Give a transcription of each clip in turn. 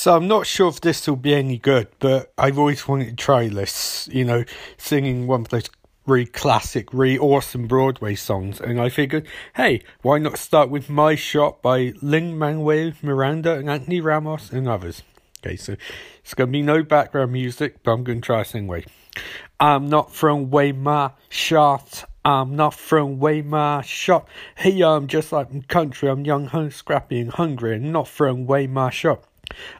So I'm not sure if this will be any good, but I've always wanted to try this. You know, singing one of those really classic, really awesome Broadway songs, and I figured, hey, why not start with My Shot by Lin Manuel Miranda and Anthony Ramos and others. Okay, so it's gonna be no background music, but I'm gonna try to anyway. I'm not from my shot. I'm not from my shot. Hey, I'm just like country. I'm young, scrappy, and hungry, and not from my shot.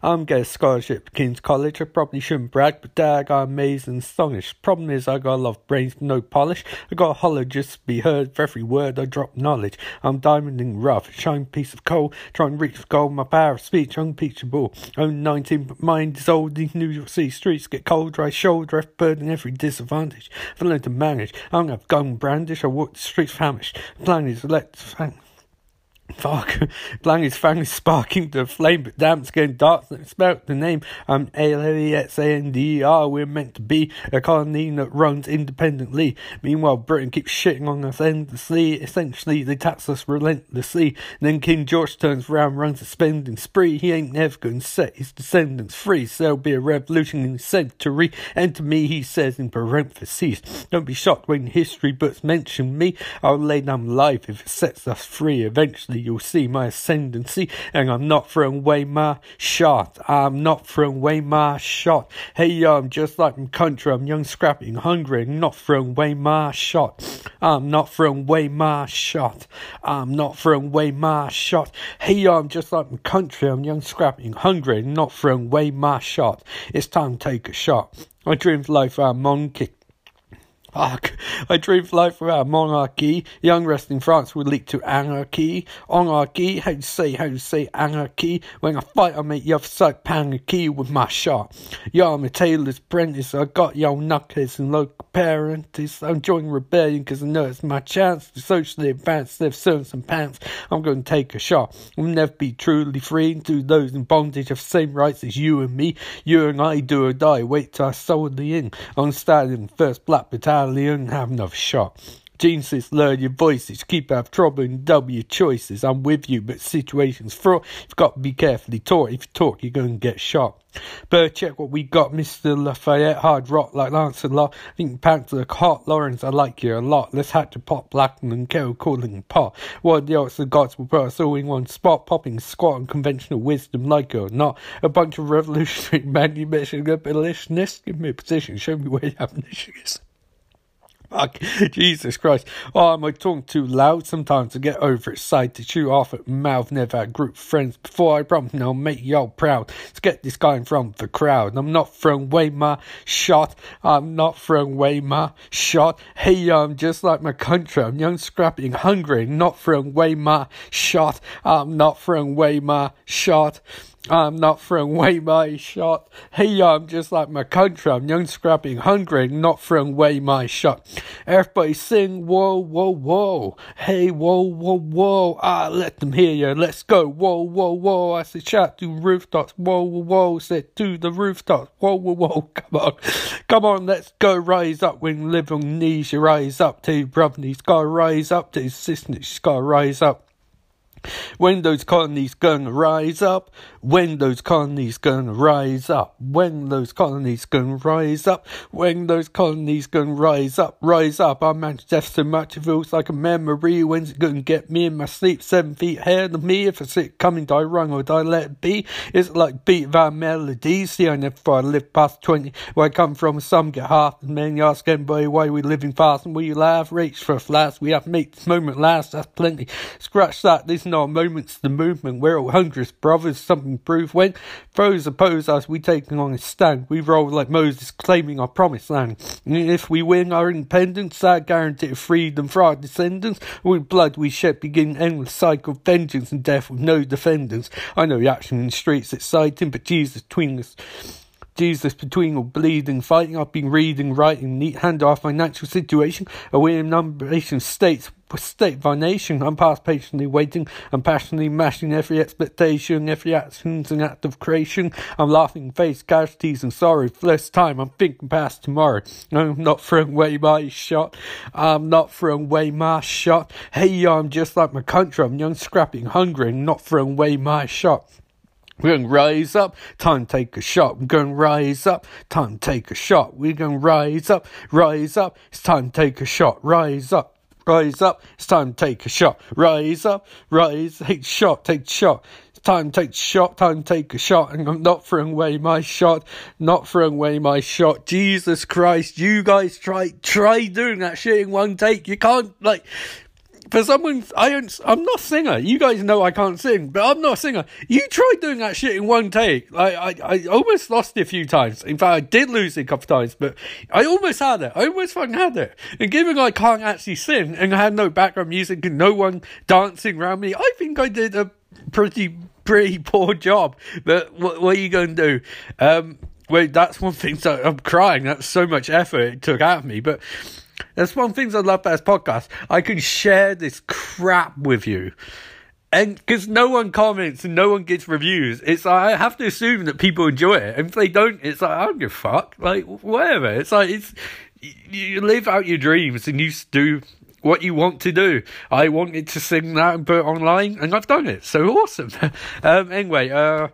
I'm getting a scholarship to King's College. I probably shouldn't brag, but dag, I'm amazed and astonished. Problem is, I got a lot of brains, no polish. I got a hollow just to be heard for every word I drop knowledge. I'm diamond diamonding rough, a shining piece of coal, trying to reach for gold. My power of speech unimpeachable. I'm 19, but mind is old. These New York City streets get cold, dry shoulder, every burden, every disadvantage. I've learned to manage. I don't have gun brandish. I walk the streets famished. The plan is let Fuck. Blangy's finally sparking the flame, but damn, it's getting dark. Spell the name. I'm A-L-E-X-A-N-D-E-R. We're meant to be a colony that runs independently. Meanwhile, Britain keeps shitting on us endlessly. Essentially, they tax us relentlessly. Then King George turns around, runs a spending spree. He ain't never going to set his descendants free. So there'll be a revolution in the century. And to me, he says in parentheses, don't be shocked when history books mention me. I'll lay down life if it sets us free eventually you'll see my ascendancy, and I'm not throwing away my shot. I'm not throwing away my shot. Hey, yo, I'm just like in country. I'm young, scrappy, and hungry, and not throwing away my shot. I'm not throwing away my shot. I'm not throwing away my shot. Hey, yo, I'm just like in country. I'm young, scrappy, and hungry, and not throwing away my shot. It's time to take a shot. I dreamed life out monkey. Fuck. I dreamed life without monarchy. The unrest in France would lead to anarchy. Anarchy, how to say, how to say anarchy. When I fight, I make the other side panicky with my shot. Yo, I'm a tailor's apprentice. I got young knuckles and local parents. I'm joining rebellion because I know it's my chance to socially advance. They've sewn some pants. I'm going to take a shot. We'll never be truly free to those in bondage have same rights as you and me. You and I do or die. Wait till I sold the in. I'm starting first black battalion Leon have enough shot. Says, learn your voices, keep out of trouble and double your choices. I'm with you, but situations fraught. You've got to be carefully taught. If you talk, you're going to get shot. But check what we got, Mr. Lafayette. Hard rock like Lancelot. I think Panther hot. Laurens, I like you a lot. Let's hatch a pot, Blackman and Carol calling pot. What the odds the gods will put us all in one spot, popping squat and conventional wisdom, like it or not. A bunch of revolutionary men manumission abolitionists. Give me a position, show me where you have is. Fuck, Jesus Christ. Oh, am I talking too loud sometimes to get over overexcited to chew off at mouth? Never had group friends before. I promise I'll make y'all proud to get this guy in front of the crowd. I'm not throwing away my shot. I'm not throwing away my shot. Hey, I'm just like my country. I'm young, scrappy, and hungry. Not throwing away my shot. I'm not throwing away my shot. I'm not throwing away my shot. Hey, I'm just like my country. I'm young, scrappy, hungry, not throwing away my shot. Everybody sing, whoa, whoa, whoa. Hey, whoa, whoa, whoa. Ah, let them hear you. Let's go. Whoa, whoa, whoa. I said, shout to rooftops. Whoa, whoa, whoa. Said to the rooftops. Whoa, whoa, whoa. Come on. Come on, let's go. Rise up when you live on knees. You rise up to brother. He's got to rise up to sister. She's got to rise up. When those colonies gonna rise up? When those colonies gonna rise up? When those colonies gonna rise up? When those colonies gonna rise up? Rise up! I managed death much it feels like a memory. When's it gonna get me in my sleep? Seven feet ahead of me. If I see it coming, do run or do I let it be? Is it like beat of our melodies? See, I never thought I'd live past twenty. Where I come from, some get half, and many ask everybody why we living fast, and we laugh. Reach for a flash. We have to make this moment last. That's plenty. Scratch that. This no moments the movement. We're all hungry brothers, something proof when foes oppose us, we taking on a stand. We roll like Moses claiming our promised land. And if we win our independence, that guarantee of freedom for our descendants. With blood we shed begin endless cycle of vengeance and death with no defendants. I know the action in the streets exciting, but Jesus between us Jesus between all bleeding, fighting. I've been reading, writing, neat hand our financial situation. A weird number of states state our nation. I'm past patiently waiting. I'm passionately mashing every expectation, every action's an act of creation. I'm laughing face casualties and sorrow less time. I'm thinking past tomorrow. I'm not throwing away my shot. I'm not throwing away my shot. Hey, I'm just like my country. I'm young, scrapping, hungry, and not throwing away my shot. We're to rise up, time take a shot. We're to rise up, time take a shot. We're to rise up, rise up. It's time to take a shot. Rise up, rise up. It's time to take a shot. Rise up, rise, take shot, take shot. It's time to take shot, time to take a shot. And I'm not throwing away my shot, not throwing away my shot. Jesus Christ, you guys try, try doing that shit in one take. You can't, like, for someone, I don't, I'm not a singer. You guys know I can't sing, but I'm not a singer. You tried doing that shit in one take. I, I, I almost lost it a few times. In fact, I did lose it a couple of times, but I almost had it. I almost fucking had it. And given I can't actually sing and I had no background music and no one dancing around me, I think I did a pretty, pretty poor job. But what, what are you going to do? Um, well, that's one thing. So I'm crying. That's so much effort it took out of me, but that's one of the things I love about this podcast. I can share this crap with you. And because no one comments and no one gets reviews, it's like I have to assume that people enjoy it. And if they don't, it's like I don't give a fuck. Like whatever. It's like it's you live out your dreams and you do what you want to do. I wanted to sing that and put it online, and I've done it. So awesome. um, anyway, uh,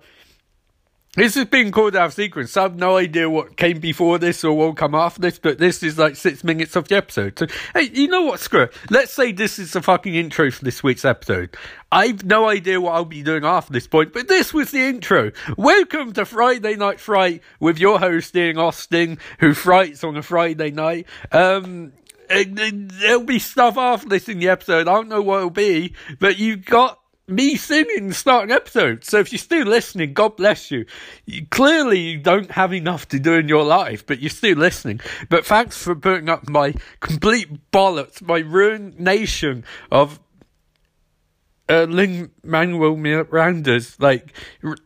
this has been called out of sequence. I have no idea what came before this or what will come after this, but this is like six minutes of the episode. So, hey, you know what? Screw it. Let's say this is the fucking intro for this week's episode. I've no idea what I'll be doing after this point, but this was the intro. Welcome to Friday Night Fright with your host, Ian Austin, who frights on a Friday night. Um, there'll be stuff after this in the episode. I don't know what it'll be, but you've got me singing the starting episode. So if you're still listening, God bless you. you. Clearly, you don't have enough to do in your life, but you're still listening. But thanks for putting up my complete bollocks, my ruination of uh, Lin Manuel Miranda's, like,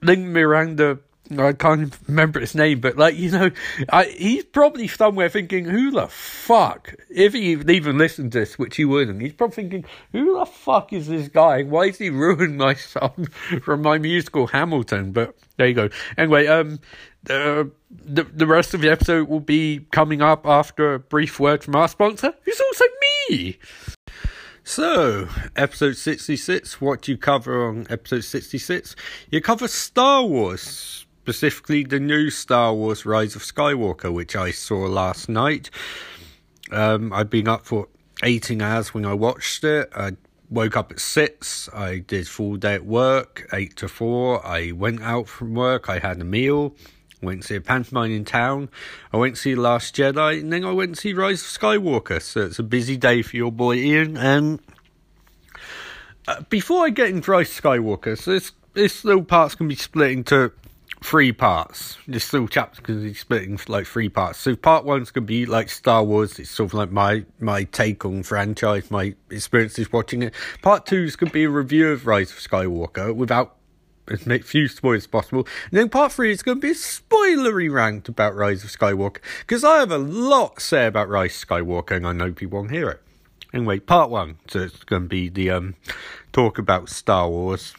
Lin Miranda I can't remember his name, but like you know, I, he's probably somewhere thinking, "Who the fuck?" If he even listened to this, which he wouldn't, he's probably thinking, "Who the fuck is this guy? Why has he ruined my song from my musical Hamilton?" But there you go. Anyway, um, the the the rest of the episode will be coming up after a brief word from our sponsor, who's also me. So, episode 66, what do you cover on episode 66? You cover Star Wars specifically the new Star Wars Rise of Skywalker, which I saw last night. Um, I'd been up for 18 hours when I watched it. I woke up at 6. I did full day at work, 8 to 4. I went out from work. I had a meal. Went to see a pantomime in town. I went to see Last Jedi, and then I went to see Rise of Skywalker. So it's a busy day for your boy Ian. And uh, before I get into Rise of Skywalker, so this this little part's gonna be split into three parts. This little chapters because it's split into like three parts. So part one's gonna be like Star Wars. It's sort of like my my take on franchise, my experiences watching it. Part two is gonna be a review of Rise of Skywalker without as few spoilers as possible. And then part three is going to be a spoilery rant about Rise of Skywalker because I have a lot to say about Rise of Skywalker, and I know people won't hear it. Anyway, part one. So it's going to be the um, talk about Star Wars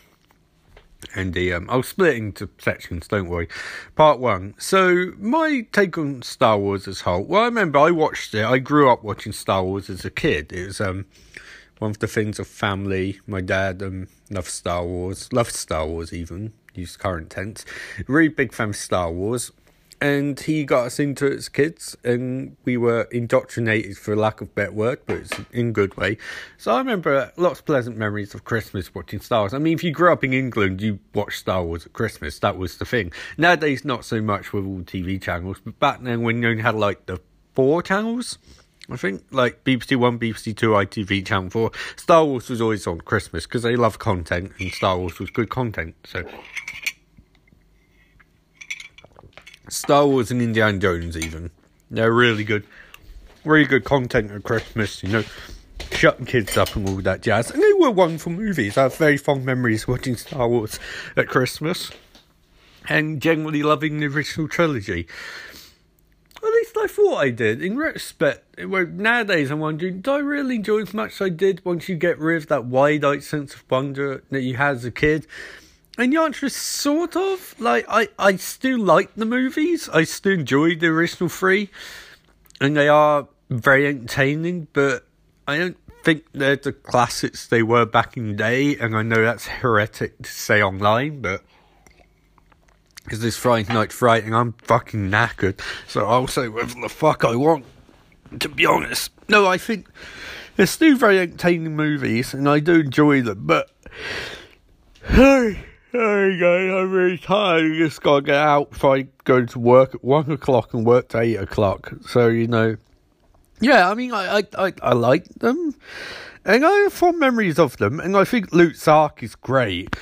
and the um, I'll split it into sections. Don't worry. Part one. So my take on Star Wars as whole. Well, I remember I watched it. I grew up watching Star Wars as a kid. It was um one of the things of family. My dad um loved Star Wars. Loved Star Wars even. Use current tense. Really big fan of Star Wars and he got us into it as kids, and we were indoctrinated, for lack of better word, but it's in good way. So I remember lots of pleasant memories of Christmas watching Star Wars. I mean, if you grew up in England, you watched Star Wars at Christmas. That was the thing. Nowadays, not so much with all TV channels, but back then when you only had like the four channels. I think like BBC One, BBC Two, ITV, Channel Four. Star Wars was always on Christmas because they love content, and Star Wars was good content. So Star Wars and Indiana Jones, even. They're really good. Really good content at Christmas, you know. Shutting kids up and all that jazz. And they were wonderful movies. I have very fond memories watching Star Wars at Christmas. And generally loving the original trilogy. At least I thought I did. In retrospect, nowadays I'm wondering, do I really enjoy as much as I did once you get rid of that wide-eyed sense of wonder that you had as a kid? And the answer is sort of like I, I still like the movies. I still enjoy the original three, and they are very entertaining. But I don't think they're the classics they were back in the day. And I know that's heretic to say online, but because it's Friday Night Fright and I'm fucking knackered. So I'll say whatever the fuck I want, to be honest. No, I think they're still very entertaining movies and I do enjoy them, but. Hey, hey guys, I'm really tired. I just gotta get out if I go to work at one o'clock and work to eight o'clock. So, you know. Yeah, I mean, I, I, I, I like them. And I have fond memories of them, and I think Luke's arc is great.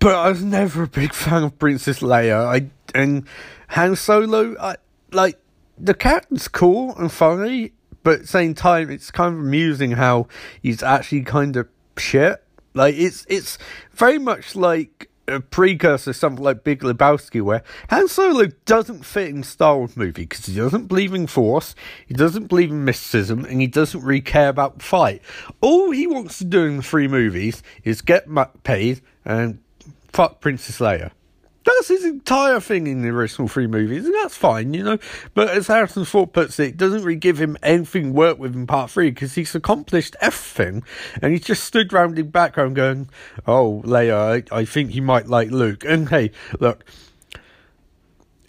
But I was never a big fan of Princess Leia. I and Han Solo. I like the captain's cool and funny, but at the same time, it's kind of amusing how he's actually kind of shit. Like it's it's very much like a precursor to something like Big Lebowski, where Han Solo doesn't fit in Star Wars movie because he doesn't believe in Force, he doesn't believe in mysticism, and he doesn't really care about fight. All he wants to do in the three movies is get paid and fuck Princess Leia. That's his entire thing in the original three movies, and that's fine, you know. But as Harrison Ford puts it, it doesn't really give him anything work with in part three because he's accomplished everything, and he's just stood round in background going, "Oh, Leia, I, I think you might like Luke." And hey, look,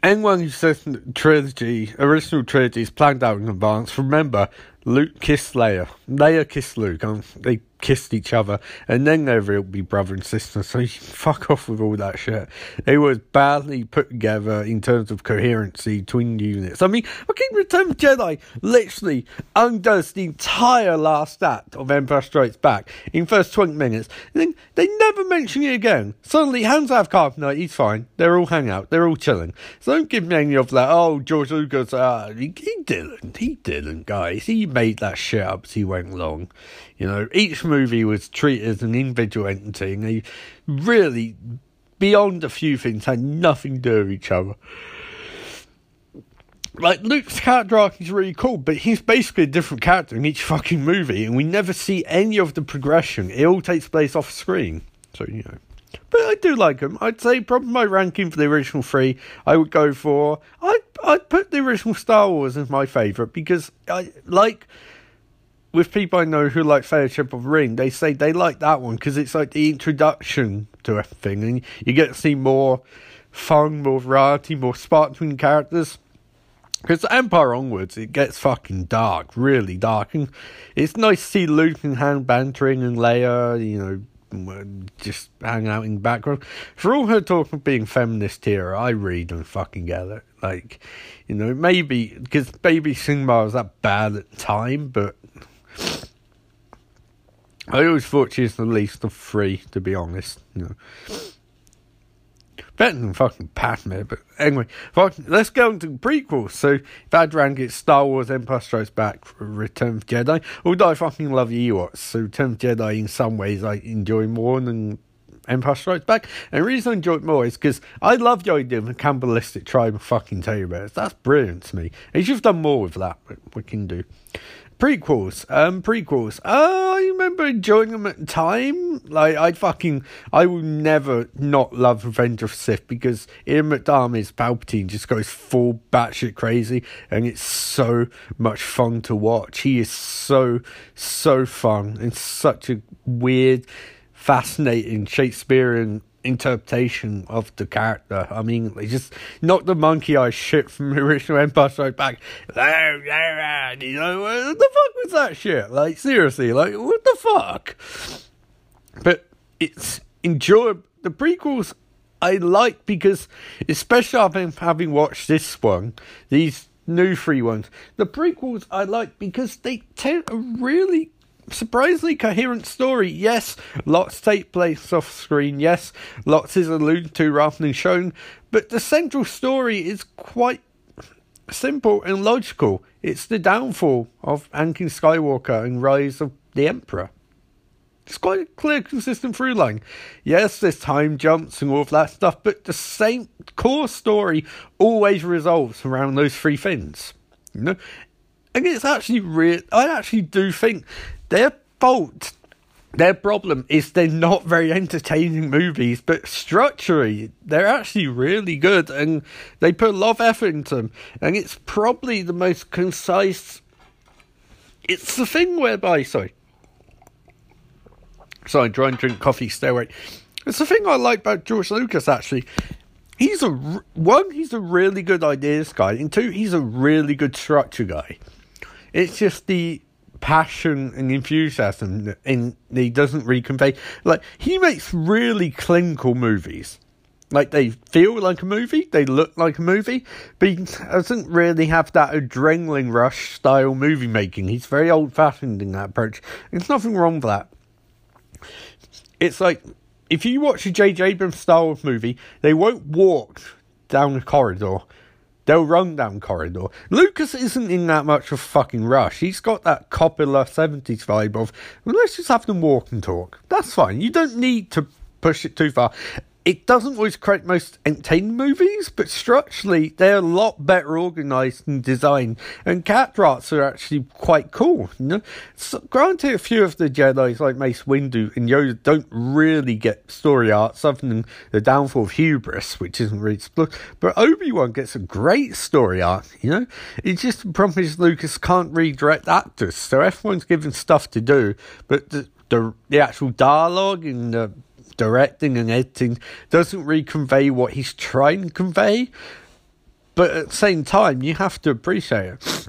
anyone who says trilogy, original trilogy, is planned out in advance, remember Luke kissed Leia. Leia kissed Luke. Um, they kissed each other, and then they will be brother and sister. So you fuck off with all that shit. It was badly put together in terms of coherency between units. I mean, fucking Return of Jedi literally undoes the entire last act of Empire Strikes Back in first twenty minutes, and then they never mention it again. Suddenly, hands out carbonite, he's fine. They're all hang out. They're all chilling. So don't give me any of that. Oh, George Lucas, uh, he, he didn't. He didn't, guys. He made that shit up as he went along. You know, each movie was treated as an individual entity, and they really, beyond a few things, had nothing to do with each other. Like Luke's character arc is really cool, but he's basically a different character in each fucking movie, and we never see any of the progression. It all takes place off screen. So you know. But I do like them. I'd say probably my ranking for the original three, I would go for I'd I'd put the original Star Wars as my favourite because I like with people I know who like Fellowship of Ring, they say they like that one because it's like the introduction to everything, and you get to see more fun, more variety, more sparkling characters. Because Empire onwards, it gets fucking dark, really dark, and it's nice to see Luke and Han bantering and Leia, you know, mm, just hanging out in the background. For all her talk of being feminist here, I really don't fucking get it. Like, you know, maybe because Baby Sigmar was that bad at the time, but I always thought she's the least of three, to be honest. You know. Better than fucking Padme, but anyway, let's go into the prequels. So, Vadran gets Star Wars Empire Strikes Back Return of Jedi. Although I fucking love Ewoks, so Return of Jedi in some ways I enjoy more than Empire Strikes Back. And the reason I enjoy it more is because I love the idea of a cannibalistic tribe of fucking teddy bears. That's brilliant to me. And you've done more with that, we can do. Prequels, um, prequels. Uh, I remember enjoying them at the time. Like, I'd fucking, I will never not love Revenge of Sith because Ian McDiarmid's Palpatine just goes full batshit crazy and it's so much fun to watch. He is so, so fun and such a weird, fascinating Shakespearean interpretation of the character. I mean, they just knocked the monkey eye shit from the original Empire Strikes Back. You know, what the fuck was that shit? Like, seriously, like, what the fuck? But it's enjoyable. The prequels I like because, especially after having watched this one, these new three ones, the prequels I like because they a really surprisingly coherent story. Yes, lots take place off screen. Yes, lots is alluded to rather than shown. But the central story is quite simple and logical. It's the downfall of Anakin Skywalker and rise of the Emperor. It's quite a clear, consistent through line. Yes, there's time jumps and all of that stuff, but the same core story always resolves around those three things. You know, and it's actually real. I actually do think their fault, their problem is they're not very entertaining movies, but structurally, they're actually really good and they put a lot of effort into them. And it's probably the most concise. It's the thing whereby, sorry. Sorry, try and drink coffee, stay away. It's the thing I like about George Lucas, actually. he's a one. He's a really good ideas guy, and two, he's a really good structure guy. It's just the passion and enthusiasm and he doesn't really convey like he makes really clinical movies like they feel like a movie they look like a movie but he doesn't really have that adrenaline rush style movie making he's very old fashioned in that approach there's nothing wrong with that it's like if you watch a J.J. Abrams Star Wars movie, they won't walk down the corridor. They'll run down corridor. Lucas isn't in that much of a fucking rush. He's got that Coppola 70s vibe of, well, let's just have them walk and talk. That's fine. You don't need to push it too far it doesn't always create most entertaining movies, but structurally they're a lot better organized and designed. And character are actually quite cool. You know, so, granted, a few of the Jedi's like Mace Windu and Yoda don't really get story arcs, other than the downfall of hubris, which isn't really split. But Obi Wan gets a great story arc. You know, it's just the problem is Lucas can't redirect actors, so everyone's given stuff to do, but the the, the actual dialogue and the directing and editing doesn't really convey what he's trying to convey. But at the same time, you have to appreciate it.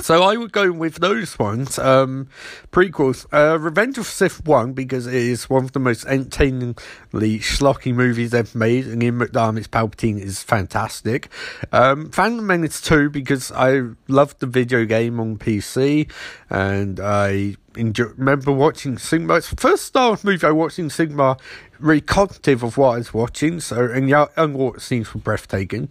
So I would go with those ones, um, prequels. Uh, Revenge of Sith 1, because it is one of the most entertainingly schlocky movies ever made, and Ian McDiarmid's Palpatine is fantastic. Um, Phantom Menace 2, because I loved the video game on PC, and I enjoy, remember watching cinema. It's the first Star Wars movie I watched in cinema, really cognitive of what I was watching. So, and young, young scenes were breathtaking.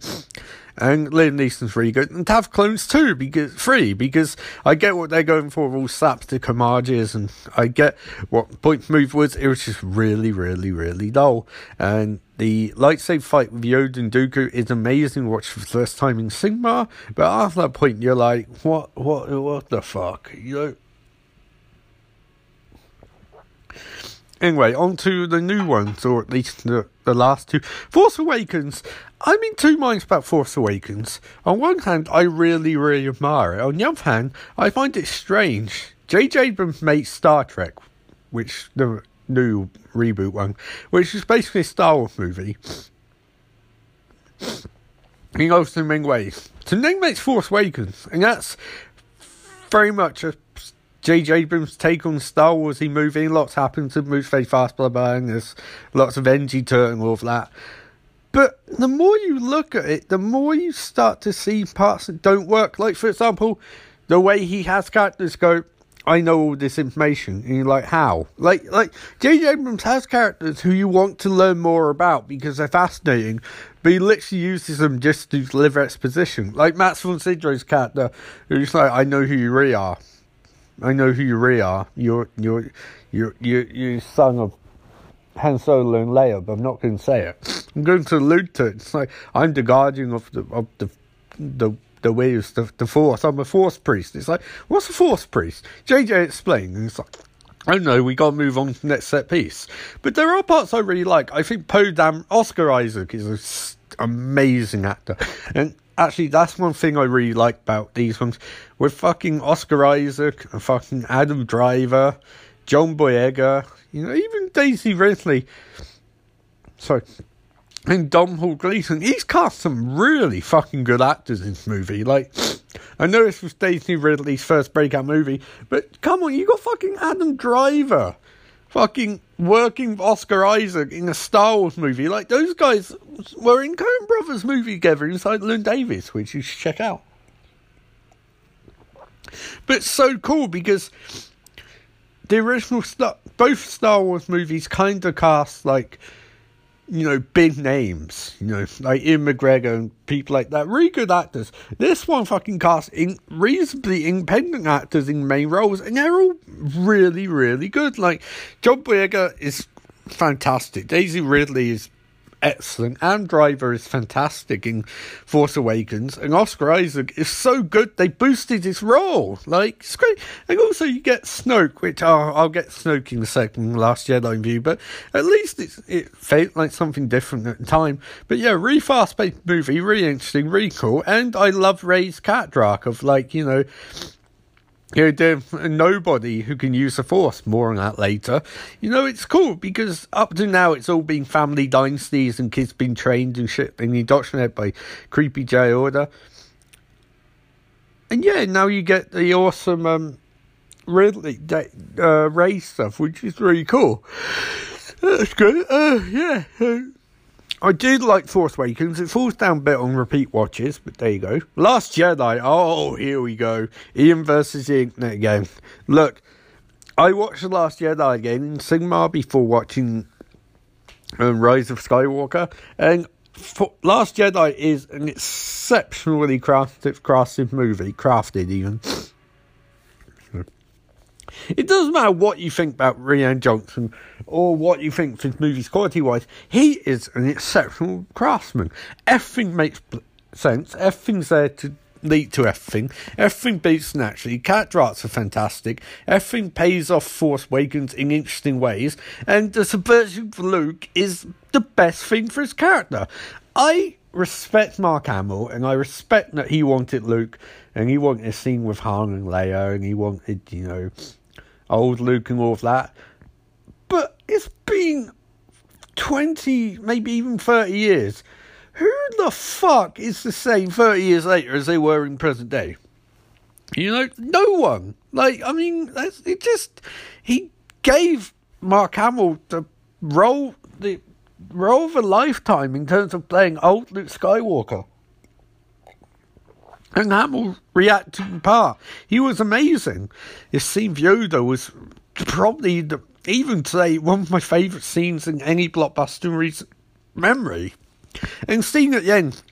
And Liam Neeson's really good. And to have clones too, because free, because I get what they're going for, all slaps to homages, and I get what Point Move was. It was just really, really, really dull. And the lightsaber fight with Yoda and Dooku is amazing to watch for the first time in cinema, but after that point, you're like, what, what, what the fuck? You know, Anyway, on to the new ones, or at least the, the last two. Force Awakens. I'm in two minds about Force Awakens. On one hand, I really, really admire it. On the other hand, I find it strange. J.J. Abrams made Star Trek, which the new reboot one, which is basically a Star Wars movie. In many ways. So then makes Force Awakens, and that's very much a J.J. Abrams' take on Star Wars he moving, Lots happens, it moves very fast, blah, blah, and there's lots of energy to it and all of that. But the more you look at it, the more you start to see parts that don't work. Like, for example, the way he has characters go, I know all this information. And you're like, how? Like, like J.J. Abrams has characters who you want to learn more about because they're fascinating, but he literally uses them just to deliver exposition. Like Max von Sydow's character, who's like, I know who you really are. I know who you really are. You're you're you're you're, you're son of Han Solo and Leia, but I'm not going to say it. I'm going to allude to it. It's like I'm the guardian of the of the the the ways the the Force. I'm a Force priest. It's like what's a Force priest? JJ explained, and it's like. Don't know, we gotta move on to the next set piece. But there are parts I really like. I think Poe Dam Oscar Isaac is an amazing actor. And actually, that's one thing I really like about these ones. With fucking Oscar Isaac and fucking Adam Driver, John Boyega, you know, even Daisy Ridley. Sorry. And Domhnall Gleeson. He's cast some really fucking good actors in this movie. Like, I know this was Daisy Ridley's first breakout movie, but come on, you got fucking Adam Driver fucking working Oscar Isaac in a Star Wars movie. Like those guys were in Coen Brothers movie together inside Llewyn Davis, which you should check out. But it's so cool because the original Star, both Star Wars movies kind of cast like you know, big names, you know, like Ewan McGregor and people like that, really good actors. This one fucking cast in reasonably independent actors in main roles, and they're all really, really good. Like John Boyega is fantastic. Daisy Ridley is excellent. Adam Driver is fantastic in Force Awakens, and Oscar Isaac is so good they boosted his role. Like it's great. And also you get Snoke, which I'll, I'll get Snoke in the second Last Jedi view, but at least it felt like something different at the time. But yeah, really fast paced movie, really interesting, really cool, and I love Rey's cat Drac of like you know you know, nobody who can use the force. More on that later. You know, it's cool because up to now it's all been family dynasties and kids being trained and shit being indoctrinated by creepy J Order. And yeah, now you get the awesome um, Ridley uh, Rey stuff, which is really cool. That's good. Uh, yeah. I do like Force Awakens. It falls down a bit on repeat watches, but there you go. Last Jedi. Oh, here we go. Ian versus the Internet again. Look, I watched The Last Jedi again in cinema before watching um, Rise of Skywalker, and for, Last Jedi is an exceptionally crafted, crafted movie, crafted even. It doesn't matter what you think about Rian Johnson or what you think of his movies quality wise, he is an exceptional craftsman. Everything makes sense, everything's there to lead to everything. Everything beats naturally. Cat drafts are fantastic. Everything pays off Force Awakens in interesting ways. And the subversion of Luke is the best thing for his character. I respect Mark Hamill and I respect that he wanted Luke and he wanted a scene with Han and Leia and he wanted, you know, old Luke and all of that. But it's been 20, maybe even 30 years. Who the fuck is the same 30 years later as they were in present day? You know, no one. Like, I mean, it just, he gave Mark Hamill the role, the role of a lifetime in terms of playing old Luke Skywalker. And Hamill reacted in part. He was amazing. His scene Yoda was probably, the, even today, one of my favourite scenes in any blockbuster in recent memory. And seeing at the end,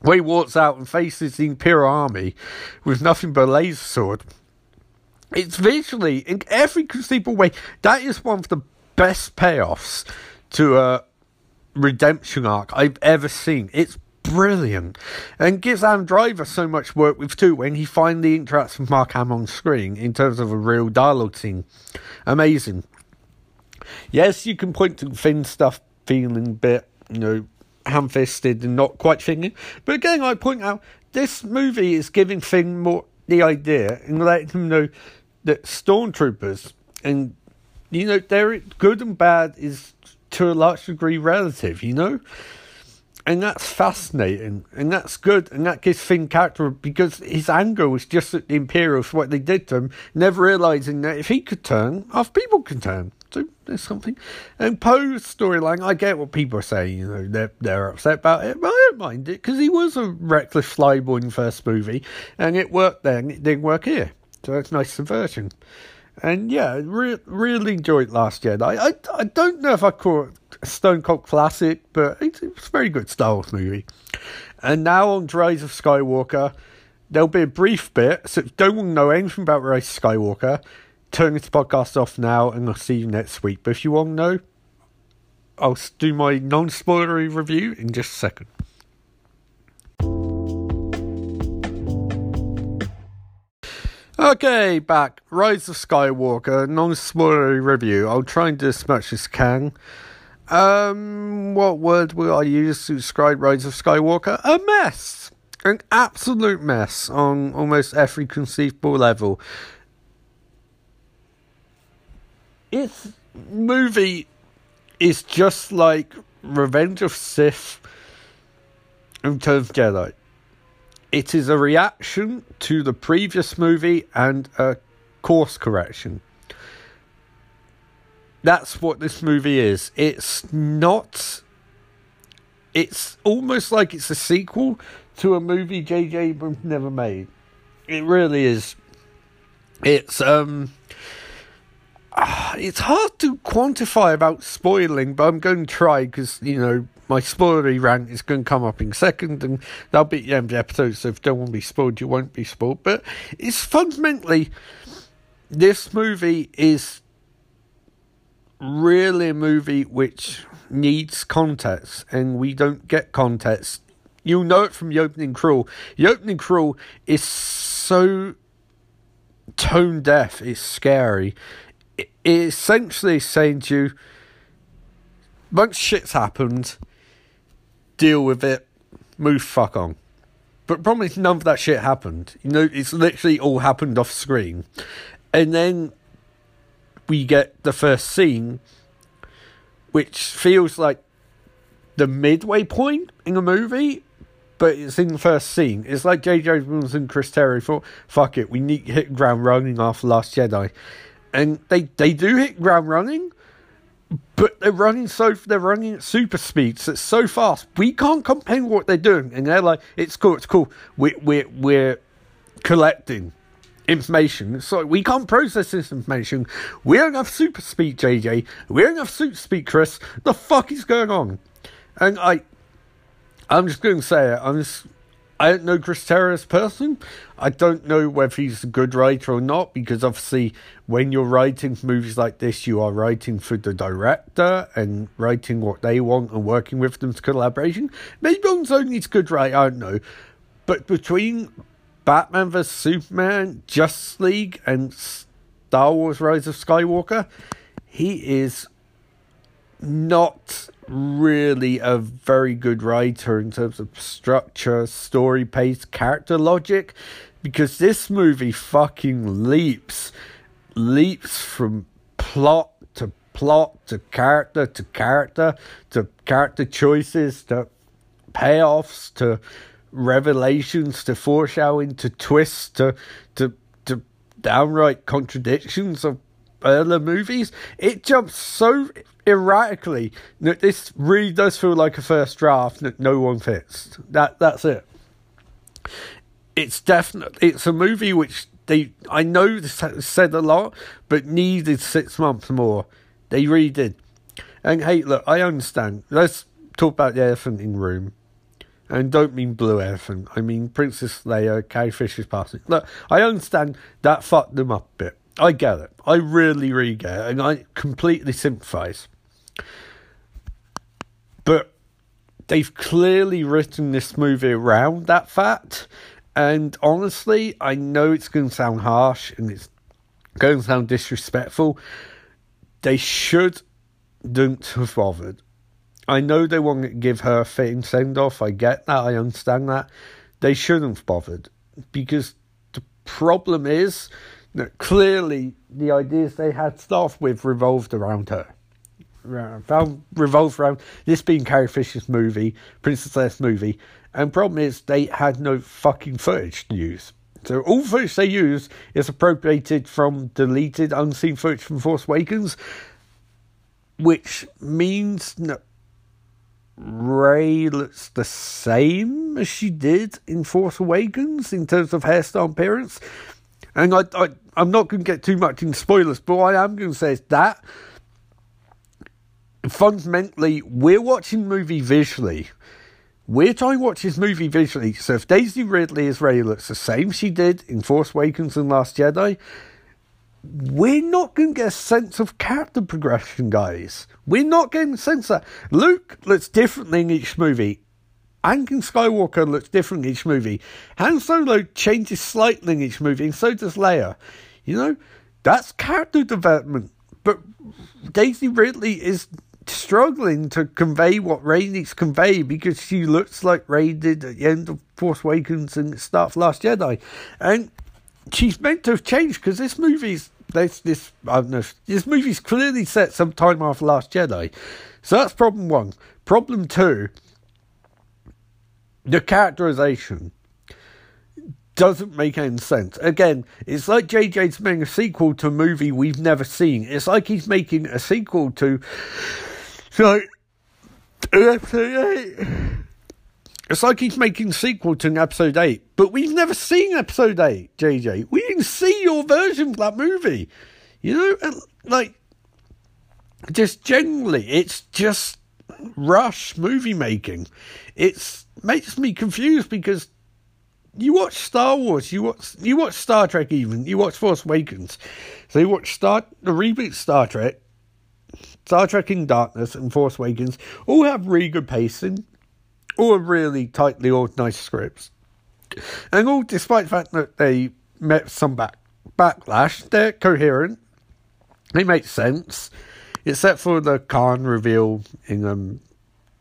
where he walks out and faces the Imperial Army with nothing but a laser sword, it's visually, in every conceivable way, that is one of the best payoffs to a redemption arc I've ever seen. It's brilliant and gives Adam Driver so much work with too when he finally interacts with Mark Hamill on screen in terms of a real dialogue scene. Amazing. Yes, you can point to Finn stuff feeling a bit, you know, ham fisted and not quite fitting. But again, I point out this movie is giving Finn more the idea and letting him know that stormtroopers and you know they're good and bad is to a large degree relative, you know? And that's fascinating, and that's good, and that gives Finn character because his anger was just at the Imperials what they did to him, never realizing that if he could turn, half people can turn. So there's something. And Poe's storyline, I get what people are saying, you know, they're, they're upset about it, but I don't mind it because he was a reckless flyboy in the first movie, and it worked then, it didn't work here. So that's nice subversion. And yeah, re- really enjoyed Last Jedi. I, I, I don't know if I a Stone Cold classic, but it's, it's a very good Star Wars movie. And now on Rise of Skywalker, there'll be a brief bit. So if you don't know anything about Rise of Skywalker, turn this podcast off now and I'll see you next week. But if you want to know, I'll do my non spoilery review in just a second. Okay, back. Rise of Skywalker, non spoilery review. I'll try and do as much as can. Um, what word will I use to describe Rise of Skywalker? A mess! An absolute mess on almost every conceivable level. Its movie is just like Revenge of Sith in terms of Jedi. It is a reaction to the previous movie and a course correction. That's what this movie is. It's not. It's almost like it's a sequel to a movie J.J. Abrams never made. It really is. It's um. It's hard to quantify about spoiling, but I'm going to try because you know my spoilery rant is going to come up in second, and that'll be the end of the episode. So if you don't want to be spoiled, you won't be spoiled. But it's fundamentally this movie is really a movie which needs context, and we don't get context. You'll know it from the opening crawl. The opening crawl is so tone deaf. It's scary. It, essentially saying to you, of shit's happened deal with it, move fuck on. But problem is none of that shit happened. You know, it's literally all happened off screen. And then we get the first scene, which feels like the midway point in a movie, but it's in the first scene. It's like J.J. Abrams and Chris Terrio thought, fuck it, we need to hit ground running after Last Jedi. And they, they do hit ground running, but they're running so they're running at super speeds. It's so fast. We can't comprehend what they're doing, and they're like, "It's cool, it's cool. We're we're we're collecting information. So we can't process this information. We don't have super speed, JJ. We don't have super speed, Chris. The fuck is going on?" And I, I'm just going to say it. I'm just I don't know Chris Terrio as person. I don't know whether he's a good writer or not, because obviously, when you're writing movies like this, you are writing for the director and writing what they want and working with them to collaboration. Maybe on own he's good writer, I don't know. But between Batman vs. Superman, Justice League, and Star Wars Rise of Skywalker, he is not really a very good writer in terms of structure, story pace, character logic, because this movie fucking leaps, leaps from plot to plot to character to character to character choices to payoffs to revelations to foreshadowing to twists to to to downright contradictions of earlier movies. It jumps so erratically that this really does feel like a first draft that no one fits. That that's it. It's definitely it's a movie which they I know this said a lot, but needed six months more. They really did. And hey, look, I understand. Let's talk about the elephant in the room. And don't mean blue elephant. I mean Princess Leia, Carrie Fisher's passing. Look, I understand that fucked them up a bit. I get it. I really, really get it. And I completely sympathise. But they've clearly written this movie around that fact. And honestly, I know it's going to sound harsh and it's going to sound disrespectful. They should don't have bothered. I know they want to give her a fitting send off. I get that. I understand that. They shouldn't have bothered because the problem is that clearly the ideas they had staff with revolved around her. Revolved around this being Carrie Fisher's movie, Princess Leia's movie, and problem is they had no fucking footage to use. So all footage they use is appropriated from deleted unseen footage from Force Awakens, which means that Rey looks the same as she did in Force Awakens in terms of hairstyle and appearance. And I, I, I'm not going to get too much in spoilers, but what I am going to say is that fundamentally, we're watching movie visually. We're trying to watch this movie visually. So if Daisy Ridley is Rey looks the same she did in Force Awakens and Last Jedi, we're not going to get a sense of character progression, guys. We're not getting a sense that. Luke looks differently in each movie. Anakin Skywalker looks different in each movie. Han Solo changes slightly in each movie, and so does Leia. You know, that's character development. But Daisy Ridley is struggling to convey what Rey needs to convey because she looks like Rey did at the end of Force Awakens and of Last Jedi. And she's meant to have changed because this movie's this this uh, I don't know this movie's clearly set some time after Last Jedi. So that's problem one. Problem two the characterization doesn't make any sense. Again, it's like JJ's making a sequel to a movie we've never seen. It's like he's making a sequel to eight. It's like he's making sequel to an episode eight, but we've never seen episode eight, JJ. We didn't see your version of that movie. You know, like just generally, it's just rush movie making. It's makes me confused because you watch Star Wars, you watch you watch Star Trek, even you watch Force Awakens, so you watch Star the reboot Star Trek, Star Trek in Darkness, and Force Awakens all have really good pacing, all really tightly organised scripts, and all despite the fact that they met some back backlash, they're coherent, they make sense, except for the Khan reveal in um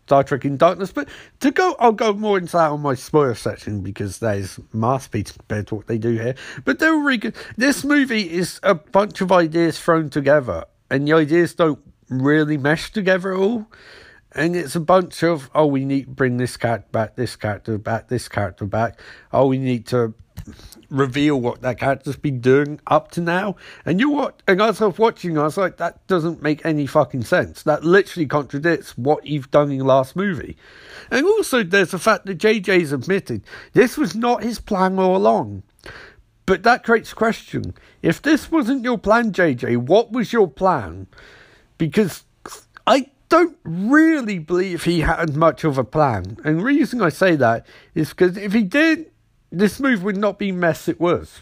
Star Trek in Darkness. But to go, I'll go more into that on my spoiler section because there's masterpiece compared to what they do here. But they're really good. This movie is a bunch of ideas thrown together, and the ideas don't really mesh together at all. And it's a bunch of, oh, we need to bring this character back, this character back, this character back. Oh, we need to reveal what that character's been doing up to now. And you what? And as I was watching, I was like, that doesn't make any fucking sense. That literally contradicts what you've done in the last movie. And also, there's the fact that JJ's admitted this was not his plan all along. But that creates a question. If this wasn't your plan, JJ, what was your plan? Because I don't really believe he had much of a plan. And the reason I say that is because if he did, this move would not be mess it was.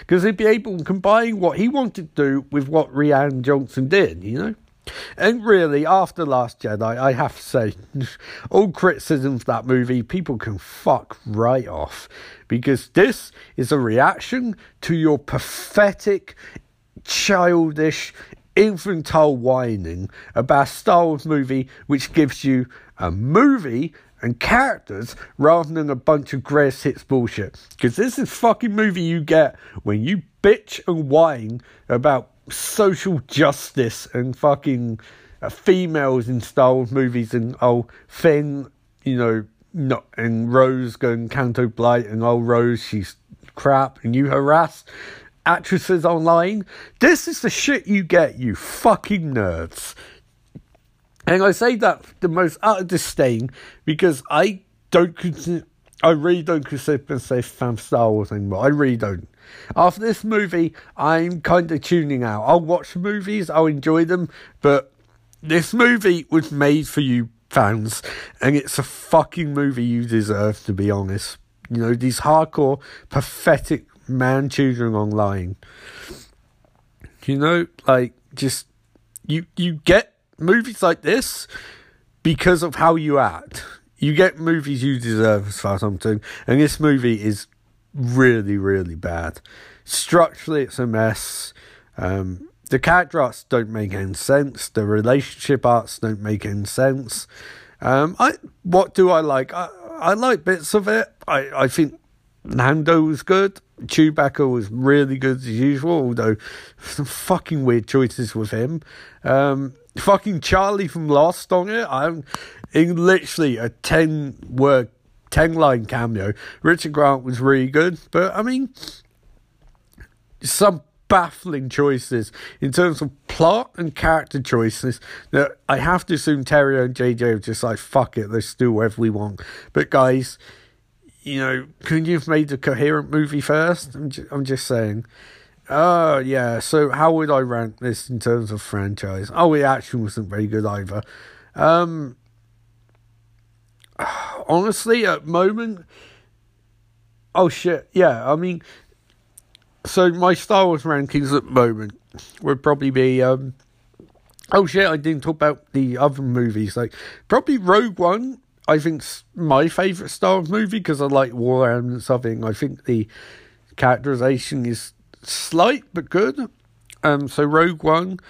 Because he'd be able to combine what he wanted to do with what Rian Johnson did, you know? And really, after Last Jedi, I have to say, all criticisms of that movie, people can fuck right off. Because this is a reaction to your pathetic, childish, infantile whining about a Star Wars movie which gives you a movie and characters rather than a bunch of greatest hits bullshit. Because this is fucking movie you get when you bitch and whine about social justice and fucking uh, females in Star Wars movies and oh Finn, you know, not and Rose going Canto Bight and oh Rose she's crap and you harass actresses online. This is the shit you get, you fucking nerds. And I say that the most out of disdain because I don't consider, I really don't consider myself fan of Star Wars anymore. I really don't. After this movie, I'm kind of tuning out. I'll watch movies, I'll enjoy them, but this movie was made for you fans, and it's a fucking movie you deserve, to be honest. You know, these hardcore, pathetic man children online. You know, like, just, you, you get movies like this because of how you act. You get movies you deserve as far as I'm concerned, and this movie is really, really bad. Structurally, it's a mess. Um, the character arts don't make any sense. The relationship arts don't make any sense. Um, I what do I like? I, I like bits of it. I, I think Lando was good. Chewbacca was really good as usual, although some fucking weird choices with him. Um, fucking Charlie from Lost on it. I'm in literally a 10 word, 10 line cameo. Richard Grant was really good, but I mean, some baffling choices in terms of plot and character choices that I have to assume Terrio and JJ are just like, fuck it, let's do whatever we want. But guys, you know, couldn't you have made a coherent movie first? I'm just, I'm just saying. Oh, yeah. So, how would I rank this in terms of franchise? Oh, the action wasn't very good either. Um, honestly, at moment, oh shit, yeah. I mean, so my Star Wars rankings at moment would probably be um, oh shit, I didn't talk about the other movies. Like probably Rogue One. I think's my favorite Star Wars movie because I like war and something. I think the characterization is slight but good. Um, so Rogue One,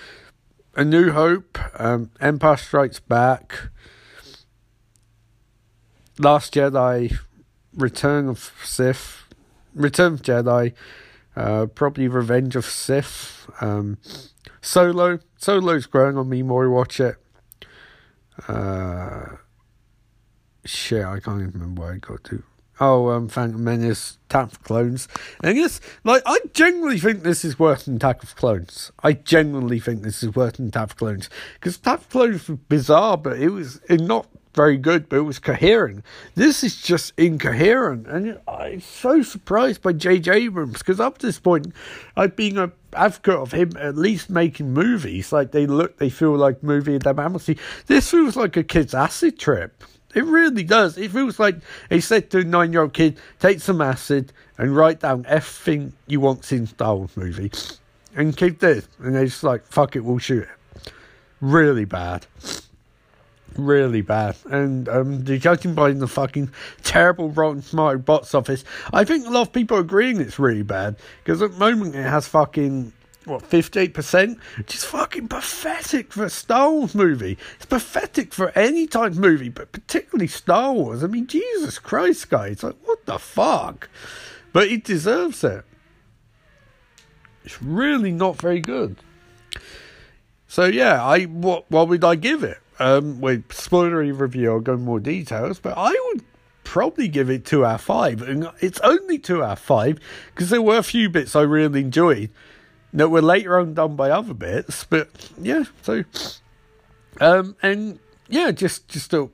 A New Hope, um, Empire Strikes Back, Last Jedi, Return of Sith, Return of Jedi, uh, probably Revenge of Sith, um, Solo. Solo's growing on me more watch it. Uh, shit, I can't even remember where I got to. Oh, um, Phantom Menace, Attack of Clones. And I guess, like, I genuinely think this is worse than Attack of Clones. I genuinely think this is worse than Attack of Clones. Because Attack of Clones was bizarre, but it was not very good, but it was coherent. This is just incoherent. And I'm so surprised by J.J. Abrams, because up to this point, I've been an advocate of him at least making movies. Like, they look, they feel like movie of them. This feels like a kid's acid trip. It really does. It feels like he said to a nine year old kid, take some acid and write down everything you want in Star Wars movie. And keep this. And they're just like, fuck it, we'll shoot it. Really bad. Really bad. And um, the judging by the fucking terrible Rotten Tomato box office, I think a lot of people are agreeing it's really bad. Because at the moment it has fucking what, 15%? Which is fucking pathetic for a Star Wars movie. It's pathetic for any type of movie, but particularly Star Wars. I mean, Jesus Christ, guys. Like, what the fuck? But it deserves it. It's really not very good. So yeah, I what what would I give it? Um, with spoilery review, I'll go more details, but I would probably give it two out of five, and it's only two out of five because there were a few bits I really enjoyed that were later on done by other bits, but yeah, so um, and yeah, just just a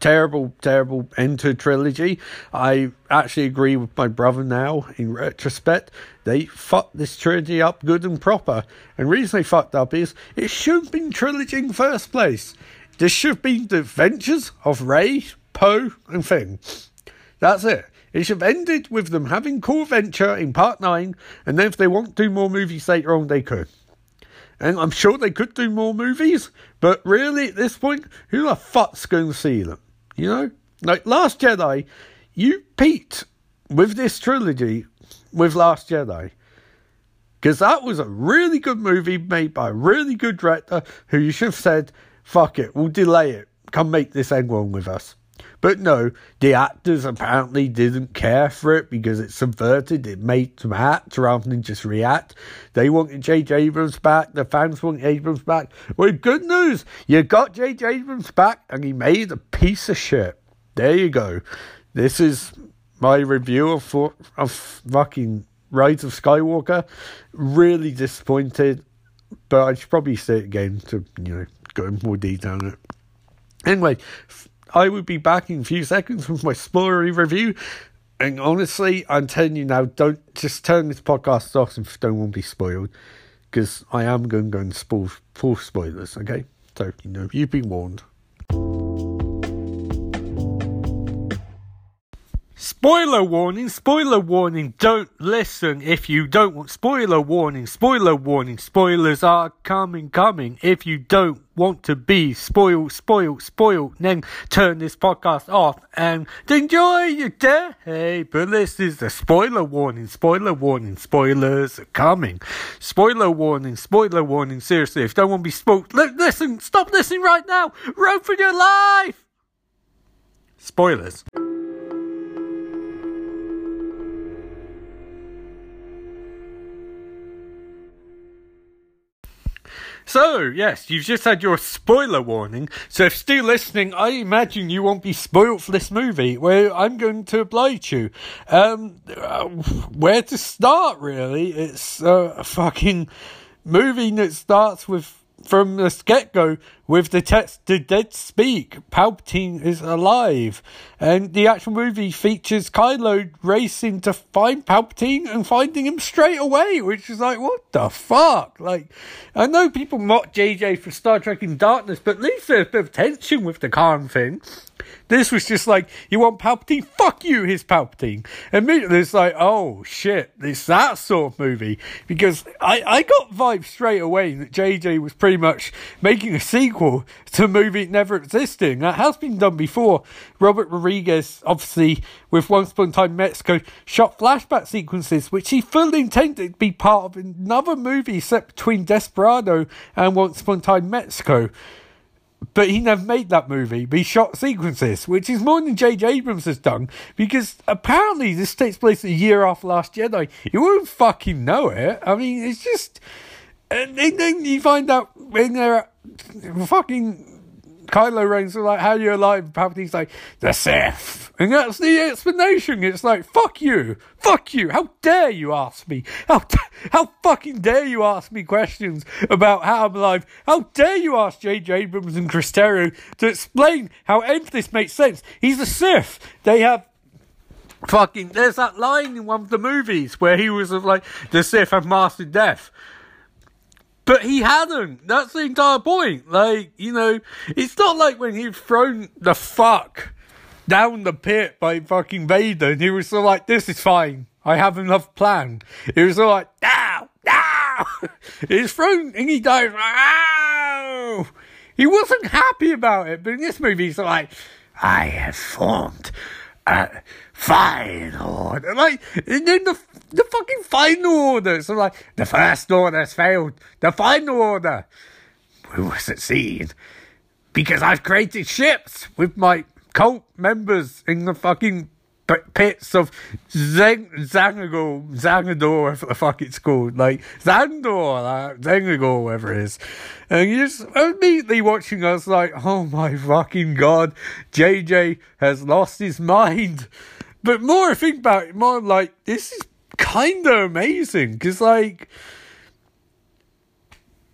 terrible, terrible end to trilogy. I actually agree with my brother now. In retrospect, they fucked this trilogy up good and proper. And reason they fucked up is it should have been trilogy in first place. This should have been the adventures of Rey, Poe, and Finn. That's it. It should have ended with them having cool adventure in part nine, and then if they want to do more movies later on, they could. And I'm sure they could do more movies, but really at this point, who the fuck's going to see them? You know? Like Last Jedi, you peaked with this trilogy with Last Jedi. Because that was a really good movie made by a really good director who you should have said, fuck it, we'll delay it. Come make this end one with us. But no, the actors apparently didn't care for it because it subverted, it made them act rather than just react. They wanted J.J. Abrams back, the fans wanted Abrams back. Well, good news, you got J.J. Abrams back and he made a piece of shit. There you go. This is my review of, of fucking Rise of Skywalker. Really disappointed, but I should probably say it again to, you know, go in more detail on it. Anyway, I will be back in a few seconds with my spoilery review. And honestly, I'm telling you now, don't just turn this podcast off and don't want to be spoiled. Because I am going to go and spoil full spoilers, okay? So, you know, you've been warned. Spoiler warning, spoiler warning, don't listen if you don't want spoiler warning, spoiler warning, spoilers are coming, coming. If you don't want to be spoiled, spoiled, spoiled, then turn this podcast off and enjoy your day. But this is the spoiler warning, spoiler warning, spoilers are coming. Spoiler warning, spoiler warning, seriously, if you don't want to be spoiled, listen, stop listening right now, run for your life! Spoilers. So, yes, you've just had your spoiler warning. So, if still listening, I imagine you won't be spoiled for this movie. Well, I'm going to oblige you. Um, uh, where to start, really? It's a fucking movie that starts with from the get go with the text the dead speak palpatine is alive and the actual movie features kylo racing to find palpatine and finding him straight away which is like what the fuck like i know people mock jj for star trek in darkness but at least there's a bit of tension with the khan thing this was just like, you want Palpatine? Fuck you, his Palpatine. Immediately it's like, oh shit, it's that sort of movie. Because I, I got vibes straight away that JJ was pretty much making a sequel to a movie never existing. That has been done before. Robert Rodriguez, obviously, with Once Upon a Time Mexico, shot flashback sequences, which he fully intended to be part of another movie set between Desperado and Once Upon a Time Mexico. But he never made that movie. But he shot sequences, which is more than J.J. Abrams has done, because apparently this takes place a year after Last Jedi. You won't fucking know it. I mean, it's just. And then you find out when they're fucking Kylo Ren's like, how you alive? Palpatine's like, the Sith. And that's the explanation. It's like, fuck you. Fuck you. How dare you ask me? How, how fucking dare you ask me questions about how I'm alive? How dare you ask J.J. Abrams and Chris Terrio to explain how any this makes sense? He's a Sith. They have fucking, there's that line in one of the movies where he was like, the Sith have mastered death. But he hadn't. That's the entire point. Like, you know, it's not like when he'd thrown the fuck down the pit by fucking Vader and he was of like, this is fine. I have enough plan. He was all like, no, no. He's thrown and he dies. Ow! He wasn't happy about it. But in this movie, he's like, I have formed a fine order. Like, and then the, the fucking final order. So like, the first order has failed. The final order We will succeed. Because I've created ships with my cult members in the fucking pits of Zeng, Zangador, whatever the fuck it's called, like Zandor, Zangador, whatever it is. And you just immediately watching us like, oh my fucking god, JJ has lost his mind. But more I think about it, more like, this is kind of amazing, because like,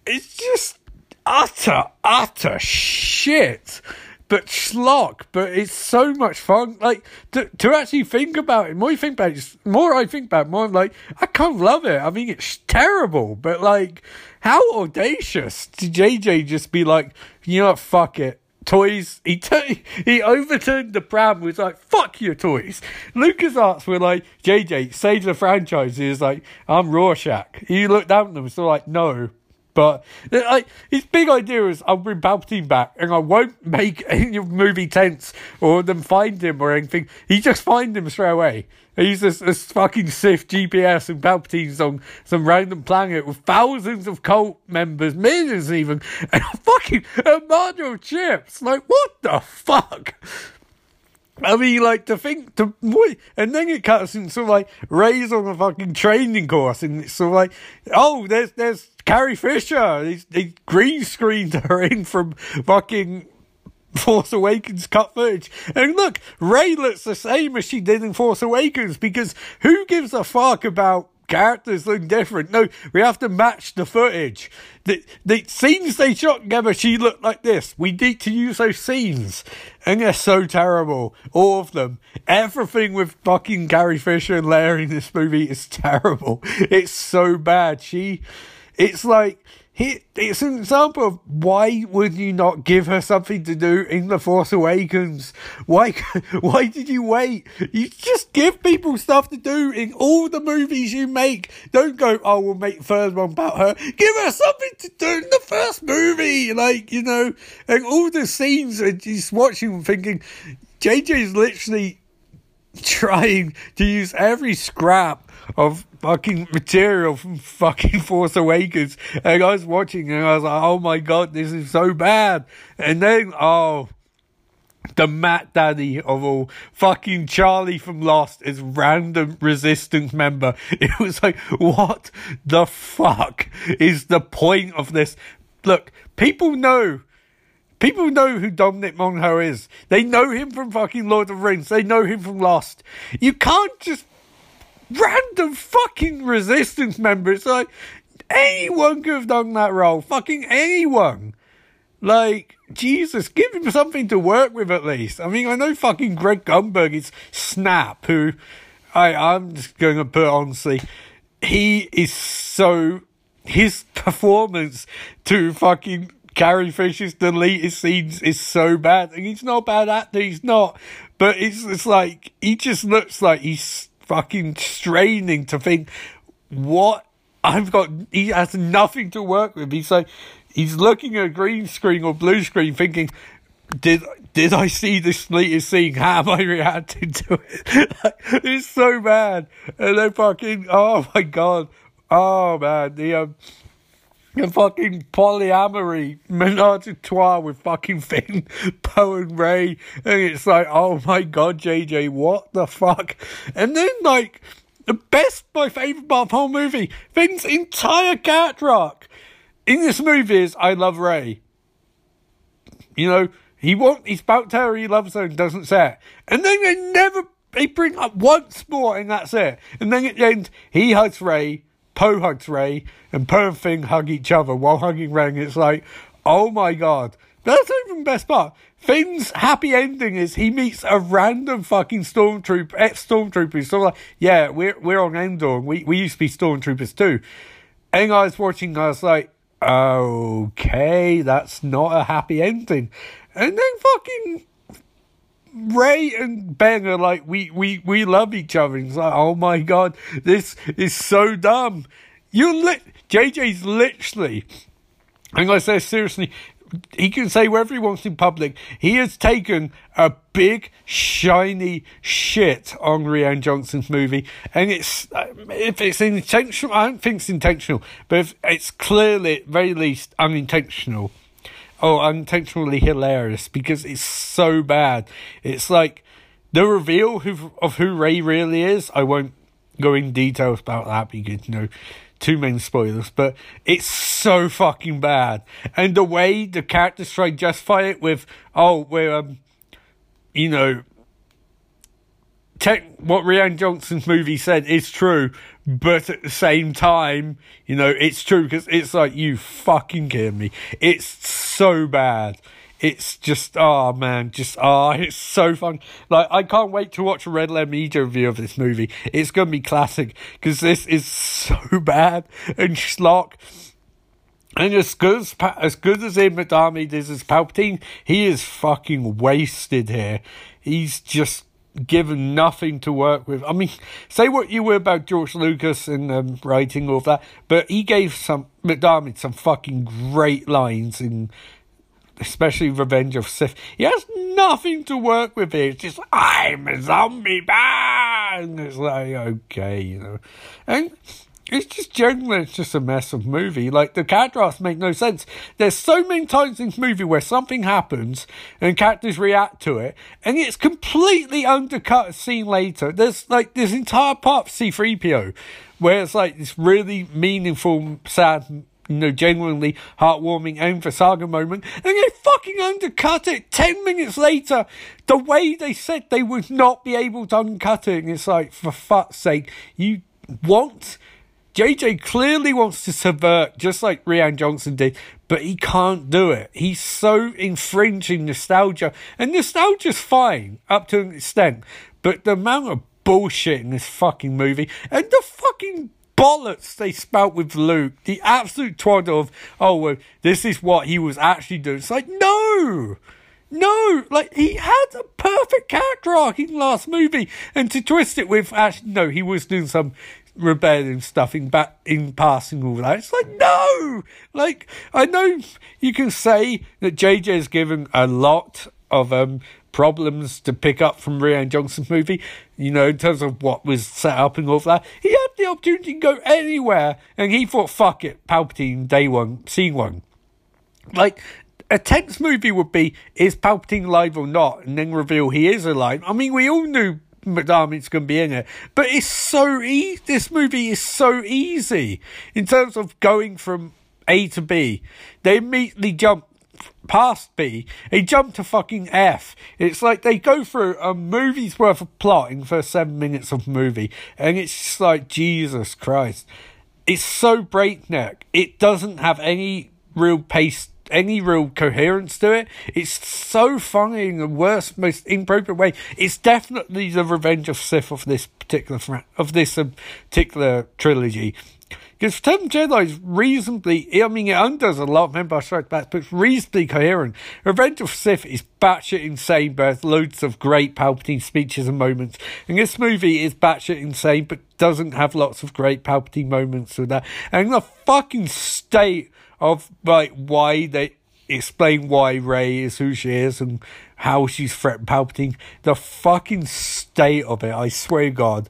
it's just utter, utter shit but schlock, but it's so much fun. Like to to actually think about it. More you think about it, more I think about it, more I'm like, I can't love it. I mean, it's terrible, but like, how audacious to JJ just be like, you know what, fuck it. Toys, he t- he overturned the pram. Was like, "Fuck your toys." LucasArts were like, "JJ, save the franchise." Is like, "I'm Rorschach." He looked down at them, so like, "No, but uh, like his big idea is I'll bring Palpatine back and I won't make any movie tents or them find him or anything. He just find him straight away. He's this, this fucking Sith GPS and Palpatine's on some random planet with thousands of cult members, millions even, and a fucking armada of chips. Like, what the fuck? I mean, like to think to wait, and then it cuts into like Rey's on a fucking training course, and it's sort of like, oh, there's there's Carrie Fisher. He's, he green screened her in from fucking Force Awakens cut footage. And look, Rey looks the same as she did in Force Awakens because who gives a fuck about characters look different. No, we have to match the footage. The, the scenes they shot together, she looked like this. We need to use those scenes. And they're so terrible. All of them. Everything with fucking Carrie Fisher and Larry in this movie is terrible. It's so bad. She, it's like, it's an example of why would you not give her something to do in The Force Awakens? Why, why did you wait? You just give people stuff to do in all the movies you make. Don't go, oh, we'll make the third one about her. Give her something to do in the first movie. Like, you know, and all the scenes and just watching thinking, JJ's literally trying to use every scrap of fucking material from fucking Force Awakens. And I was watching and I was like, oh my god, this is so bad. And then, oh, the Matt Daddy of all, fucking Charlie from Lost is random resistance member. It was like, what the fuck is the point of this? Look, people know People know who Dominic Monaghan is. They know him from fucking Lord of the Rings. They know him from Lost. You can't just random fucking resistance members. Like, anyone could have done that role. Fucking anyone. Like, Jesus, give him something to work with at least. I mean, I know fucking Greg Grunberg is Snap, who I, I'm just going to put on. honestly, he is so, his performance to fucking Carrie Fisher's deleted scenes is so bad. And he's not bad actor, he's not. But it's, it's like, he just looks like he's fucking straining to think what I've got. He has nothing to work with. He's like he's looking at a green screen or blue screen, thinking, "Did did I see this latest scene? How am I reacting to it? it's so bad." And then fucking, oh my god, oh man, the um, the fucking polyamory menage a trois with fucking Finn, Poe, and Rey, And it's like, oh my god, JJ, what the fuck? And then, like, the best, my favourite part of the whole movie, Finn's entire character arc in this movie is I love Rey. You know, he won't, he's about to her, he loves her and doesn't say it. And then they never, they bring up once more and that's it. And then at the end, he hugs Rey Poe hugs Rey, and Poe and Finn hug each other while hugging. And it's like, oh my god. That's even the best part. Finn's happy ending is he meets a random fucking stormtrooper, ex stormtrooper. So like, yeah, we're we're on Endor. We we used to be stormtroopers too. And I was watching, I was like, okay, that's not a happy ending. And then fucking Rey and Ben are like, we, we, we love each other. And it's like, oh my God, this is so dumb. You lit, JJ's literally, going to say seriously, he can say whatever he wants in public. He has taken a big shiny shit on Rian Johnson's movie, and it's uh, if it's intentional, I don't think it's intentional, but if it's clearly at very least unintentional. Oh, unintentionally hilarious because it's so bad. It's like the reveal of who Rey really is. I won't go in details about that because you know too many spoilers, but it's so fucking bad. And the way the characters try to justify it with, oh, we're, um, you know, tech, what Rian Johnson's movie said is true, but at the same time, you know, it's true because it's like, you fucking kidding me. It's so bad it's just oh man, just oh it's so fun. Like I can't wait to watch a Red Letter Media review of this movie. It's gonna be classic because this is so bad and schlock. And as good as, as good as Ian McDiarmid is as Palpatine, he is fucking wasted here. He's just given nothing to work with. I mean, say what you were about George Lucas and um, writing all that, but he gave some McDiarmid some fucking great lines in especially Revenge of Sith, he has nothing to work with here. It's just, I'm a zombie, bang! It's like, okay, you know. And it's just generally, it's just a mess of movie. Like, the character arcs make no sense. There's so many times in this movie where something happens and characters react to it, and it's completely undercut a scene later. There's, like, this entire part of C3PO where it's like this really meaningful, sad you know, genuinely heartwarming and for saga moment, and they fucking undercut it ten minutes later. The way they said they would not be able to uncut it, and it's like, for fuck's sake, you want. JJ clearly wants to subvert, just like Rian Johnson did, but he can't do it. He's so infringing nostalgia, and nostalgia's fine up to an extent, but the amount of bullshit in this fucking movie, and the fucking bollocks they spout with Luke. The absolute twaddle of, oh, well, this is what he was actually doing. It's like, no! No! Like, he had a perfect character arc in the last movie. And to twist it with, actually, no, he was doing some rebellion stuff in in passing all that. It's like no, like I know you can say that JJ has given a lot of um problems to pick up from Rian Johnson's movie, you know, in terms of what was set up and all that. He had the opportunity to go anywhere, and he thought, fuck it, Palpatine, day one, scene one. Like, a tense movie would be, is Palpatine alive or not? And then reveal he is alive. I mean, we all knew McDiarmid's going to be in it. But it's so easy. This movie is so easy in terms of going from A to B. They immediately jump past B, they jump to fucking F. It's like they go through a movie's worth of plot in first seven minutes of movie, and it's just like, Jesus Christ. It's so breakneck. It doesn't have any real pace, any real coherence to it. It's so funny in the worst, most inappropriate way. It's definitely the Revenge of Sith of this particular, of this um, particular trilogy. Because Return Jedi is reasonably, I mean, it undoes a lot of Empire Strikes Back, but it's reasonably coherent. Revenge of Sith is batshit insane, but has loads of great Palpatine speeches and moments. And this movie is batshit insane, but doesn't have lots of great Palpatine moments with that. And the fucking state of, like, why they explain why Rey is who she is and how she's threatened Palpatine. The fucking state of it, I swear God.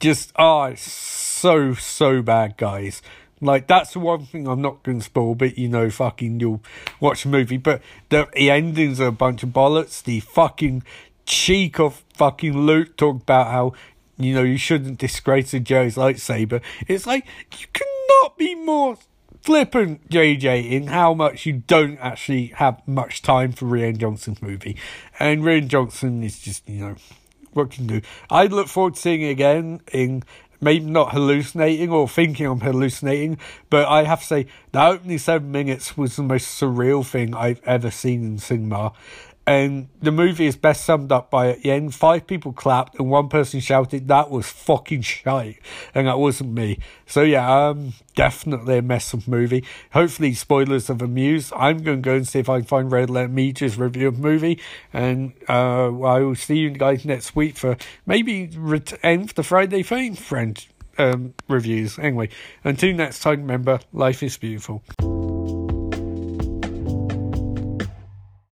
Just, oh, so, so bad, guys. Like, that's the one thing I'm not going to spoil, but you know, fucking, you'll watch the movie. But the, the endings are a bunch of bollocks. The fucking cheek of fucking Luke talk about how, you know, you shouldn't disgrace a Jedi's lightsaber. It's like, you cannot be more flippant, JJ, in how much you don't actually have much time for Rian Johnson's movie. And Rian Johnson is just, you know, what can you do? I look forward to seeing it again in maybe not hallucinating or thinking I'm hallucinating, but I have to say the opening seven minutes was the most surreal thing I've ever seen in cinema. And the movie is best summed up by at the end, five people clapped and one person shouted, that was fucking shite. And that wasn't me. So yeah, um, definitely a mess of movie. Hopefully spoilers have amused. I'm going to go and see if I can find Red Letter Media's review of movie. And, uh, I will see you guys next week for maybe end the Friday Fame friend, um, reviews. Anyway, until next time, remember, life is beautiful.